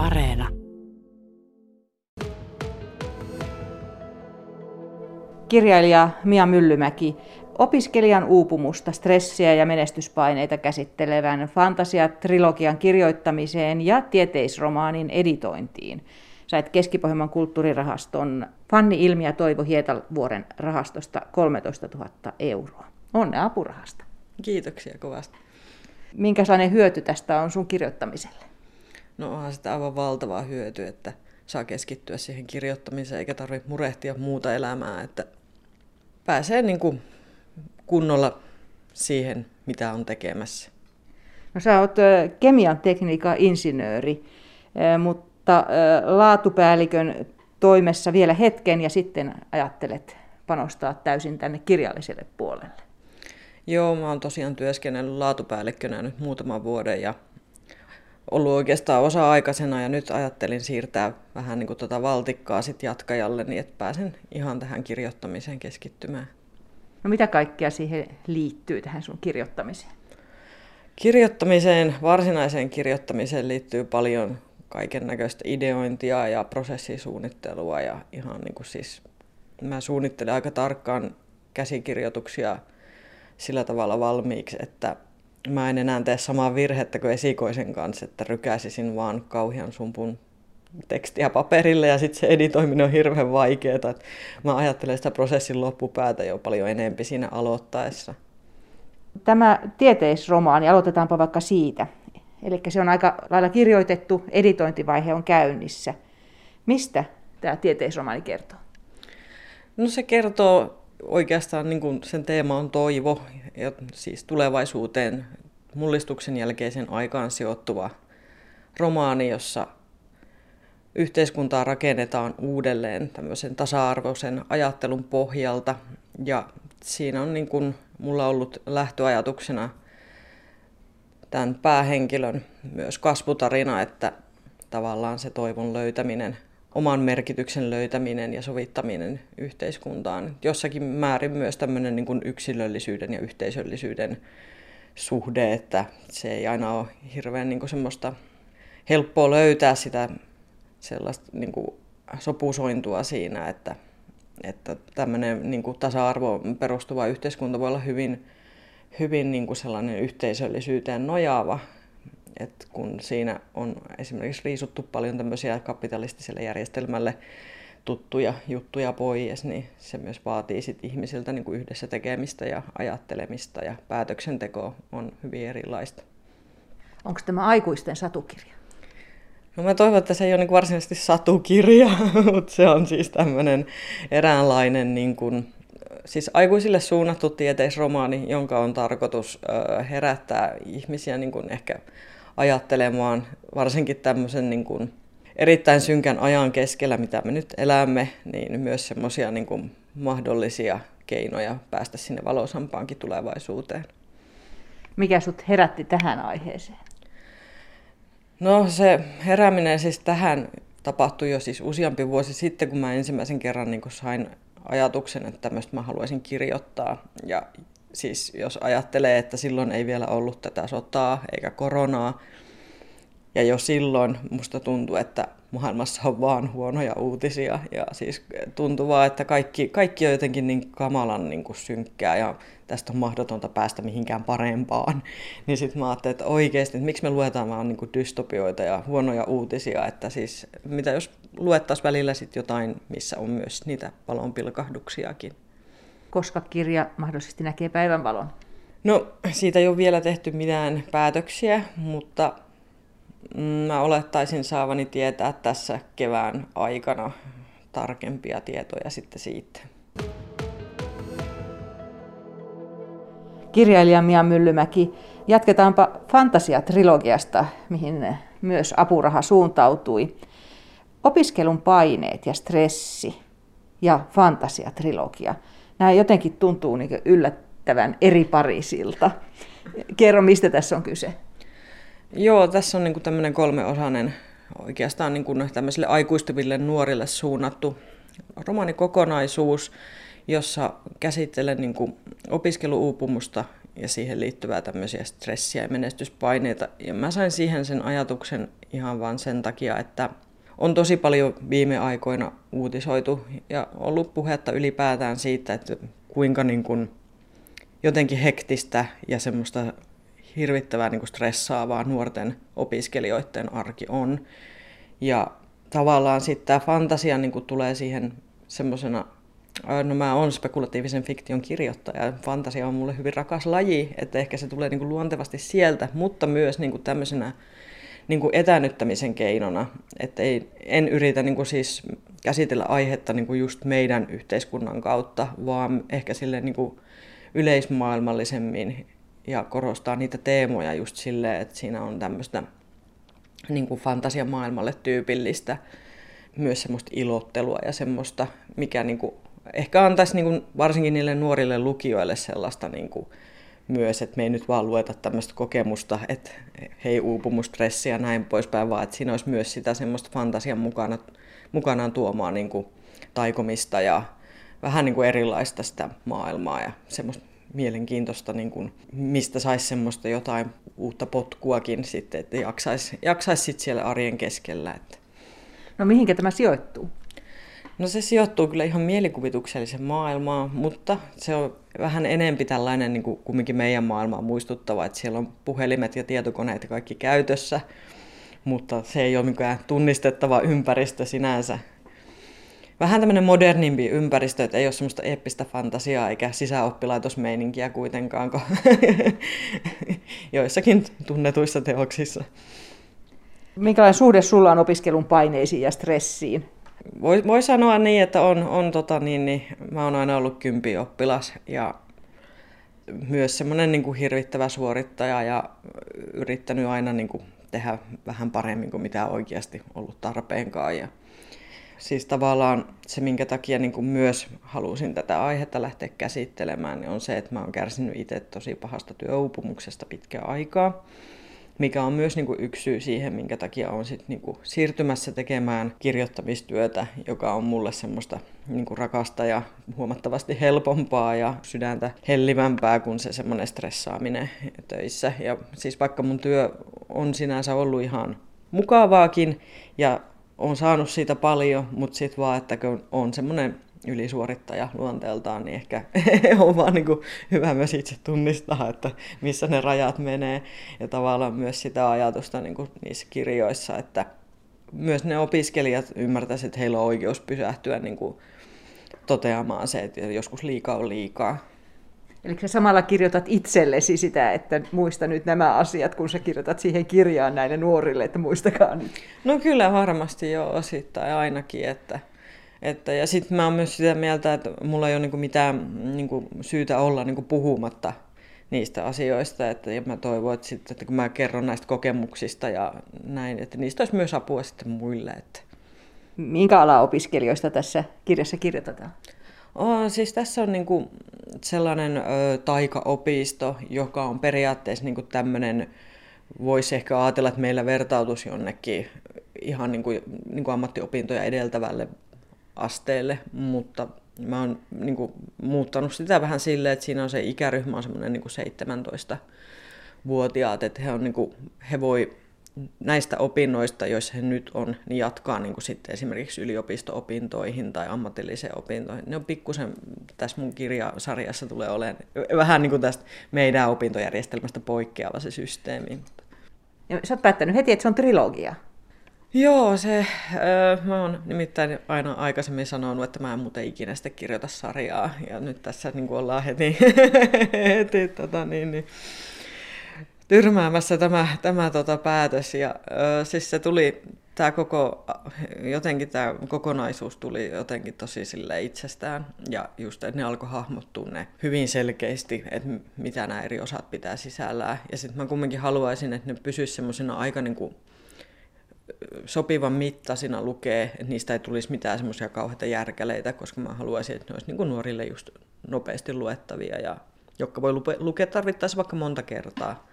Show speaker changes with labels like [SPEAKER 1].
[SPEAKER 1] Areena.
[SPEAKER 2] Kirjailija Mia Myllymäki, opiskelijan uupumusta, stressiä ja menestyspaineita käsittelevän fantasiatrilogian kirjoittamiseen ja tieteisromaanin editointiin sait Keski-Pohjanmaan kulttuurirahaston Fanni Ilmi ja Toivo Hietavuoren rahastosta 13 000 euroa. Onnea apurahasta.
[SPEAKER 3] Kiitoksia kovasti.
[SPEAKER 2] Minkälainen hyöty tästä on sun kirjoittamiselle?
[SPEAKER 3] No onhan sitä aivan valtava hyöty, että saa keskittyä siihen kirjoittamiseen eikä tarvitse murehtia muuta elämää, että pääsee niin kuin kunnolla siihen, mitä on tekemässä.
[SPEAKER 2] No sä oot kemian tekniikan insinööri, mutta laatupäällikön toimessa vielä hetken ja sitten ajattelet panostaa täysin tänne kirjalliselle puolelle.
[SPEAKER 3] Joo, mä oon tosiaan työskennellyt laatupäällikkönä nyt muutaman vuoden ja ollut oikeastaan osa-aikaisena ja nyt ajattelin siirtää vähän niin kuin tuota valtikkaa sit jatkajalle niin, että pääsen ihan tähän kirjoittamiseen keskittymään.
[SPEAKER 2] No mitä kaikkea siihen liittyy tähän sun kirjoittamiseen?
[SPEAKER 3] Kirjoittamiseen, varsinaiseen kirjoittamiseen liittyy paljon kaiken näköistä ideointia ja prosessisuunnittelua ja ihan niin kuin siis mä suunnittelen aika tarkkaan käsikirjoituksia sillä tavalla valmiiksi, että mä en enää tee samaa virhettä kuin esikoisen kanssa, että rykäsisin vaan kauhean sumpun tekstiä paperille ja sitten se editoiminen on hirveän vaikeaa. Mä ajattelen sitä prosessin loppupäätä jo paljon enempi siinä aloittaessa.
[SPEAKER 2] Tämä tieteisromaani, aloitetaanpa vaikka siitä. Eli se on aika lailla kirjoitettu, editointivaihe on käynnissä. Mistä tämä tieteisromaani kertoo?
[SPEAKER 3] No se kertoo oikeastaan niin kuin sen teema on toivo, ja siis tulevaisuuteen mullistuksen jälkeisen aikaan sijoittuva romaani, jossa yhteiskuntaa rakennetaan uudelleen tämmöisen tasa-arvoisen ajattelun pohjalta. Ja siinä on niin kuin mulla ollut lähtöajatuksena tämän päähenkilön myös kasvutarina, että tavallaan se toivon löytäminen, oman merkityksen löytäminen ja sovittaminen yhteiskuntaan. Jossakin määrin myös tämmöinen niin kuin yksilöllisyyden ja yhteisöllisyyden suhde, että se ei aina ole hirveän niin kuin semmoista helppoa löytää sitä sellaista niin kuin sopusointua siinä, että, että tämmöinen niin kuin tasa-arvoon perustuva yhteiskunta voi olla hyvin, hyvin niin kuin sellainen yhteisöllisyyteen nojaava, että kun siinä on esimerkiksi riisuttu paljon tämmöisiä kapitalistiselle järjestelmälle tuttuja juttuja pois, niin se myös vaatii sit ihmisiltä niin kuin yhdessä tekemistä ja ajattelemista ja päätöksenteko on hyvin erilaista.
[SPEAKER 2] Onko tämä aikuisten satukirja?
[SPEAKER 3] No mä toivon, että se ei ole niin varsinaisesti satukirja, mutta se on siis tämmöinen eräänlainen niin kuin, siis aikuisille suunnattu tieteisromaani, jonka on tarkoitus herättää ihmisiä niin kuin ehkä ajattelemaan varsinkin tämmöisen niin kuin erittäin synkän ajan keskellä, mitä me nyt elämme, niin myös semmoisia niin kuin mahdollisia keinoja päästä sinne valoisampaankin tulevaisuuteen.
[SPEAKER 2] Mikä sut herätti tähän aiheeseen?
[SPEAKER 3] No se herääminen siis tähän tapahtui jo siis useampi vuosi sitten, kun mä ensimmäisen kerran niin sain ajatuksen, että tämmöistä mä haluaisin kirjoittaa. Ja siis jos ajattelee, että silloin ei vielä ollut tätä sotaa eikä koronaa, ja jo silloin musta tuntuu, että maailmassa on vaan huonoja uutisia. Ja siis tuntuu vaan, että kaikki, kaikki on jotenkin niin kamalan niin kuin synkkää ja tästä on mahdotonta päästä mihinkään parempaan. Niin sitten mä ajattelin, että oikeasti, että miksi me luetaan vaan niin kuin dystopioita ja huonoja uutisia. Että siis mitä jos luettaisiin välillä sitten jotain, missä on myös niitä valonpilkahduksiakin.
[SPEAKER 2] Koska kirja mahdollisesti näkee päivänvalon?
[SPEAKER 3] No siitä ei ole vielä tehty mitään päätöksiä, mutta Mä olettaisin saavani tietää tässä kevään aikana tarkempia tietoja sitten siitä.
[SPEAKER 2] Kirjailija Mia Myllymäki, jatketaanpa fantasiatrilogiasta, mihin myös apuraha suuntautui. Opiskelun paineet ja stressi ja fantasiatrilogia. Nämä jotenkin tuntuu niin yllättävän eri parisilta. Kerro, mistä tässä on kyse.
[SPEAKER 3] Joo, tässä on niin tämmöinen kolmeosainen oikeastaan niin kuin tämmöisille aikuistuville nuorille suunnattu romaanikokonaisuus, jossa käsittelen niin kuin opiskeluuupumusta ja siihen liittyvää tämmöisiä stressiä ja menestyspaineita. Ja mä sain siihen sen ajatuksen ihan vaan sen takia, että on tosi paljon viime aikoina uutisoitu ja ollut puhetta ylipäätään siitä, että kuinka niin kuin jotenkin hektistä ja semmoista hirvittävää niin kuin stressaavaa nuorten opiskelijoiden arki on. Ja tavallaan sitten tämä fantasia niin kuin tulee siihen semmoisena, no mä oon spekulatiivisen fiktion kirjoittaja, fantasia on mulle hyvin rakas laji, että ehkä se tulee niin kuin luontevasti sieltä, mutta myös niin kuin tämmöisenä niin kuin etänyttämisen keinona. Että ei, en yritä niin kuin siis käsitellä aihetta niin kuin just meidän yhteiskunnan kautta, vaan ehkä sille niin kuin yleismaailmallisemmin ja korostaa niitä teemoja just silleen, että siinä on tämmöistä niin kuin fantasiamaailmalle tyypillistä myös semmoista ilottelua ja semmoista, mikä niin kuin, ehkä antaisi niin kuin, varsinkin niille nuorille lukijoille sellaista niin kuin, myös, että me ei nyt vaan lueta tämmöistä kokemusta, että hei uupumus, stressi ja näin poispäin, vaan että siinä olisi myös sitä semmoista fantasian mukana, mukanaan tuomaa niin kuin, taikomista ja vähän niin kuin erilaista sitä maailmaa ja semmoista mielenkiintoista, niin kuin, mistä saisi semmoista jotain uutta potkuakin sitten, että jaksaisi, jaksaisi sitten siellä arjen keskellä. Että.
[SPEAKER 2] No mihinkä tämä sijoittuu?
[SPEAKER 3] No se sijoittuu kyllä ihan mielikuvituksellisen maailmaan, mutta se on vähän enempi tällainen niin kuin kumminkin meidän maailmaa muistuttava, että siellä on puhelimet ja tietokoneet ja kaikki käytössä, mutta se ei ole mikään tunnistettava ympäristö sinänsä vähän tämmöinen modernimpi ympäristö, että ei ole semmoista eeppistä fantasiaa eikä sisäoppilaitosmeininkiä kuitenkaan joissakin tunnetuissa teoksissa.
[SPEAKER 2] Minkälainen suhde sulla on opiskelun paineisiin ja stressiin?
[SPEAKER 3] Voi, voi sanoa niin, että on, on tota niin, niin, mä oon aina ollut kympi oppilas ja myös semmoinen niin kuin hirvittävä suorittaja ja yrittänyt aina niin kuin tehdä vähän paremmin kuin mitä oikeasti ollut tarpeenkaan. Ja siis tavallaan se, minkä takia niin kuin myös halusin tätä aihetta lähteä käsittelemään, niin on se, että mä oon kärsinyt itse tosi pahasta työuupumuksesta pitkään aikaa, mikä on myös niin kuin yksi syy siihen, minkä takia on sit niin kuin siirtymässä tekemään kirjoittamistyötä, joka on mulle semmoista niin kuin rakasta ja huomattavasti helpompaa ja sydäntä hellivämpää kuin se semmoinen stressaaminen töissä. Ja siis vaikka mun työ on sinänsä ollut ihan mukavaakin ja on saanut siitä paljon, mutta sitten vaan, että kun on semmoinen ylisuorittaja luonteeltaan, niin ehkä on vaan niin kuin hyvä myös itse tunnistaa, että missä ne rajat menee. Ja tavallaan myös sitä ajatusta niin kuin niissä kirjoissa, että myös ne opiskelijat ymmärtäisivät, että heillä on oikeus pysähtyä niin kuin toteamaan se, että joskus liikaa on liikaa.
[SPEAKER 2] Eli sä samalla kirjoitat itsellesi sitä, että muista nyt nämä asiat, kun sä kirjoitat siihen kirjaan näille nuorille, että muistakaa nyt.
[SPEAKER 3] No kyllä varmasti jo osittain ainakin, että, että ja sitten mä oon myös sitä mieltä, että mulla ei ole niinku mitään niinku syytä olla niinku puhumatta niistä asioista, että ja mä toivon, että, sit, että kun mä kerron näistä kokemuksista ja näin, että niistä olisi myös apua sitten muille. Että.
[SPEAKER 2] Minkä ala opiskelijoista tässä kirjassa kirjoitetaan?
[SPEAKER 3] Oh, siis tässä on niinku sellainen ö, taikaopisto, joka on periaatteessa niinku tämmöinen, voisi ehkä ajatella, että meillä vertautus jonnekin ihan niinku, niinku ammattiopintoja edeltävälle asteelle, mutta mä oon niinku, muuttanut sitä vähän silleen, että siinä on se ikäryhmä on semmoinen niinku 17-vuotiaat, että he, on, niinku, he voi näistä opinnoista, joissa he nyt on, niin jatkaa niin kuin sitten esimerkiksi yliopisto-opintoihin tai ammatilliseen opintoihin. Ne on pikkusen, tässä mun kirjasarjassa tulee olemaan vähän niin kuin tästä meidän opintojärjestelmästä poikkeava se systeemi.
[SPEAKER 2] Ja sä oot päättänyt heti, että se on trilogia.
[SPEAKER 3] Joo, se, öö, mä oon nimittäin aina aikaisemmin sanonut, että mä en muuten ikinä sitten kirjoita sarjaa, ja nyt tässä niin kuin ollaan heti, heti tota, niin, niin, tyrmäämässä tämä, tämä tota päätös. Ja ö, siis se tuli, tämä koko, jotenkin tämä kokonaisuus tuli jotenkin tosi sille itsestään. Ja just, ne alkoi hahmottua ne hyvin selkeästi, että mitä nämä eri osat pitää sisällään. Ja sitten mä kumminkin haluaisin, että ne pysyisi semmoisena aika niin kuin sopivan mittaisina lukee, että niistä ei tulisi mitään semmoisia kauheita järkeleitä, koska mä haluaisin, että ne olisi niin nuorille just nopeasti luettavia ja jotka voi lukea tarvittaessa vaikka monta kertaa